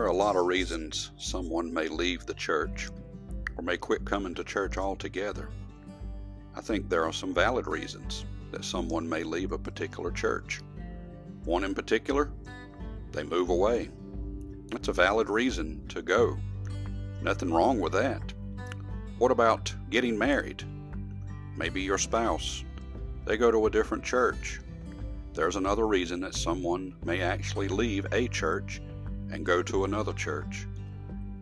a lot of reasons someone may leave the church or may quit coming to church altogether. I think there are some valid reasons that someone may leave a particular church. One in particular, they move away. That's a valid reason to go. Nothing wrong with that. What about getting married? Maybe your spouse, they go to a different church. There's another reason that someone may actually leave a church and go to another church.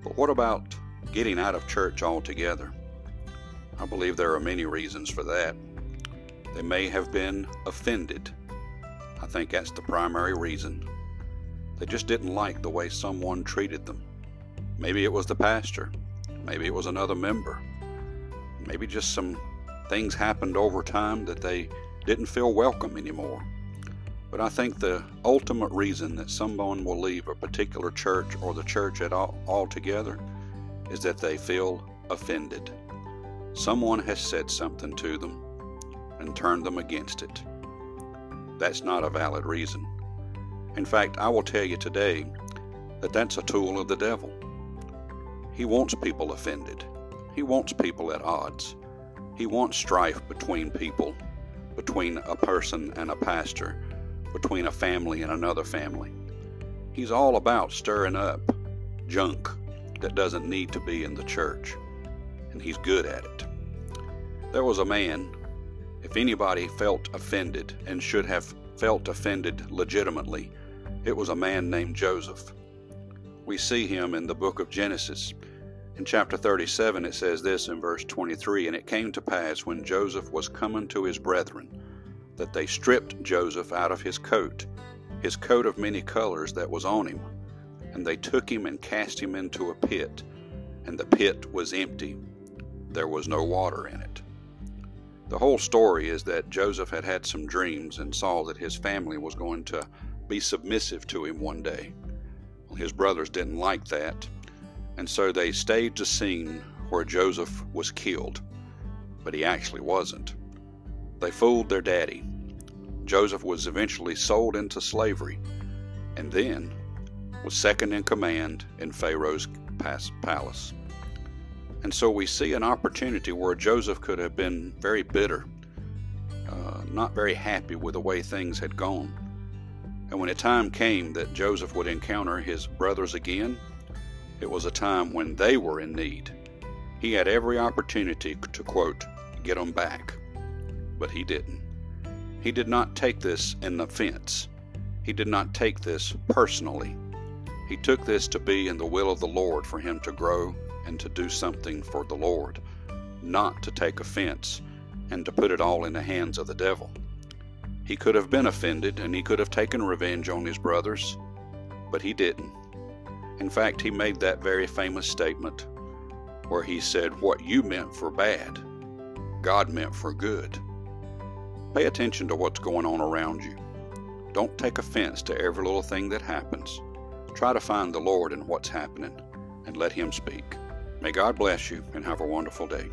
But what about getting out of church altogether? I believe there are many reasons for that. They may have been offended. I think that's the primary reason. They just didn't like the way someone treated them. Maybe it was the pastor. Maybe it was another member. Maybe just some things happened over time that they didn't feel welcome anymore. But I think the ultimate reason that someone will leave a particular church or the church at all altogether is that they feel offended. Someone has said something to them and turned them against it. That's not a valid reason. In fact, I will tell you today that that's a tool of the devil. He wants people offended. He wants people at odds. He wants strife between people, between a person and a pastor, between a family and another family. He's all about stirring up junk that doesn't need to be in the church, and he's good at it. There was a man, if anybody felt offended and should have felt offended legitimately, it was a man named Joseph. We see him in the book of Genesis. In chapter 37, it says this in verse 23 And it came to pass when Joseph was coming to his brethren that they stripped Joseph out of his coat, his coat of many colors that was on him, and they took him and cast him into a pit, and the pit was empty. There was no water in it. The whole story is that Joseph had had some dreams and saw that his family was going to be submissive to him one day. His brothers didn't like that, and so they staged a scene where Joseph was killed, but he actually wasn't. They fooled their daddy. Joseph was eventually sold into slavery and then was second in command in Pharaoh's palace. And so we see an opportunity where Joseph could have been very bitter, uh, not very happy with the way things had gone. And when a time came that Joseph would encounter his brothers again, it was a time when they were in need. He had every opportunity to, quote, get them back but he didn't. He did not take this in offense. He did not take this personally. He took this to be in the will of the Lord for him to grow and to do something for the Lord, not to take offense and to put it all in the hands of the devil. He could have been offended and he could have taken revenge on his brothers, but he didn't. In fact, he made that very famous statement where he said, What you meant for bad, God meant for good. Pay attention to what's going on around you. Don't take offense to every little thing that happens. Try to find the Lord in what's happening and let Him speak. May God bless you and have a wonderful day.